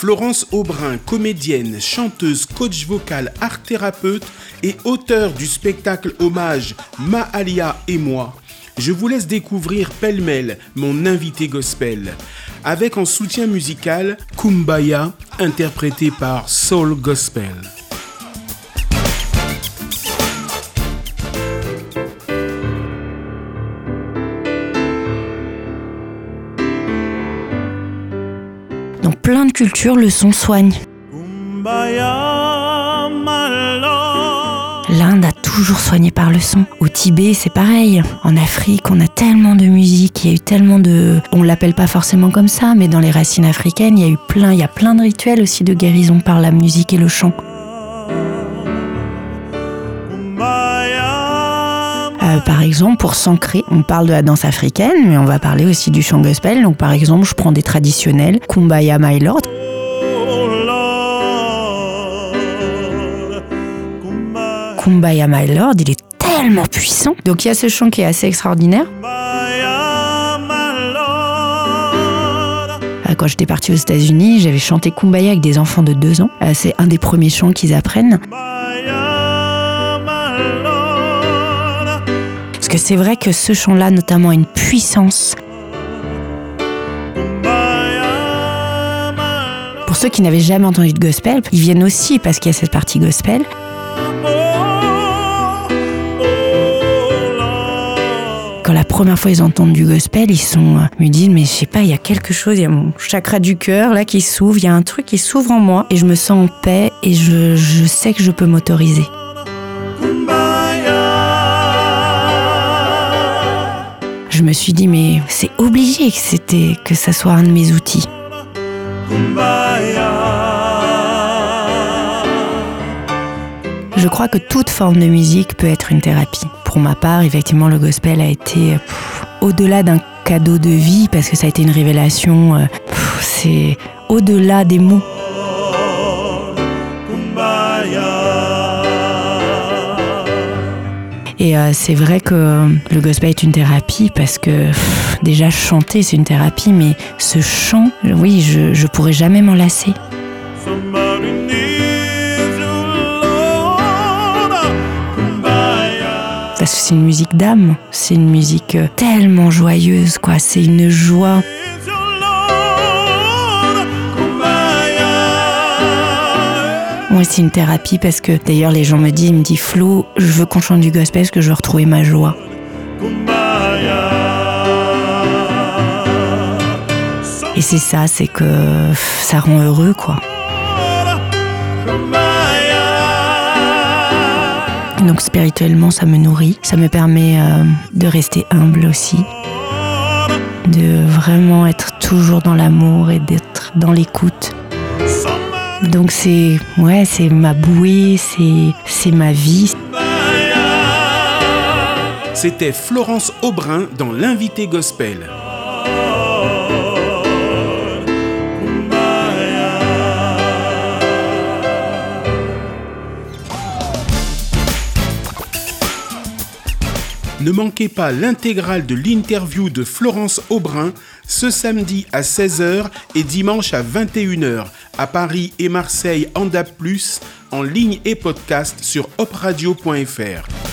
Florence Aubrin, comédienne, chanteuse, coach vocal, art thérapeute et auteur du spectacle hommage Maalia et moi, je vous laisse découvrir pêle-mêle mon invité gospel, avec en soutien musical Kumbaya, interprété par Soul Gospel. Plein de cultures, le son soigne. L'Inde a toujours soigné par le son. Au Tibet, c'est pareil. En Afrique, on a tellement de musique, il y a eu tellement de... On l'appelle pas forcément comme ça, mais dans les racines africaines, il y a eu plein, il y a plein de rituels aussi de guérison par la musique et le chant. Par exemple, pour s'ancrer, on parle de la danse africaine, mais on va parler aussi du chant gospel. Donc, par exemple, je prends des traditionnels, Kumbaya My Lord. Kumbaya My Lord, il est tellement puissant. Donc, il y a ce chant qui est assez extraordinaire. Euh, Quand j'étais partie aux États-Unis, j'avais chanté Kumbaya avec des enfants de 2 ans. Euh, C'est un des premiers chants qu'ils apprennent. Que c'est vrai que ce chant-là, notamment, a une puissance. Pour ceux qui n'avaient jamais entendu de gospel, ils viennent aussi parce qu'il y a cette partie gospel. Quand la première fois ils entendent du gospel, ils sont, euh, me disent mais je sais pas, il y a quelque chose, il y a mon chakra du cœur là qui s'ouvre, il y a un truc qui s'ouvre en moi et je me sens en paix et je, je sais que je peux m'autoriser. Je me suis dit mais c'est obligé que c'était que ça soit un de mes outils. Je crois que toute forme de musique peut être une thérapie. Pour ma part, effectivement, le gospel a été pff, au-delà d'un cadeau de vie parce que ça a été une révélation. euh, c'est au-delà des mots. Et euh, c'est vrai que le gospel est une thérapie parce que déjà chanter c'est une thérapie, mais ce chant, oui, je, je pourrais jamais m'en lasser. Parce que c'est une musique d'âme, c'est une musique euh, tellement joyeuse, quoi. C'est une joie. C'est une thérapie parce que d'ailleurs les gens me disent, ils me disent Flo, je veux qu'on chante du gospel parce que je veux retrouver ma joie. Et c'est ça, c'est que ça rend heureux, quoi. Donc spirituellement, ça me nourrit, ça me permet euh, de rester humble aussi, de vraiment être toujours dans l'amour et d'être dans l'écoute. Donc c'est ouais, c'est ma bouée, c'est c'est ma vie. C'était Florence Aubrin dans l'invité gospel. Ne manquez pas l'intégrale de l'interview de Florence Aubrin ce samedi à 16h et dimanche à 21h à Paris et Marseille en DAB+, en ligne et podcast sur opradio.fr.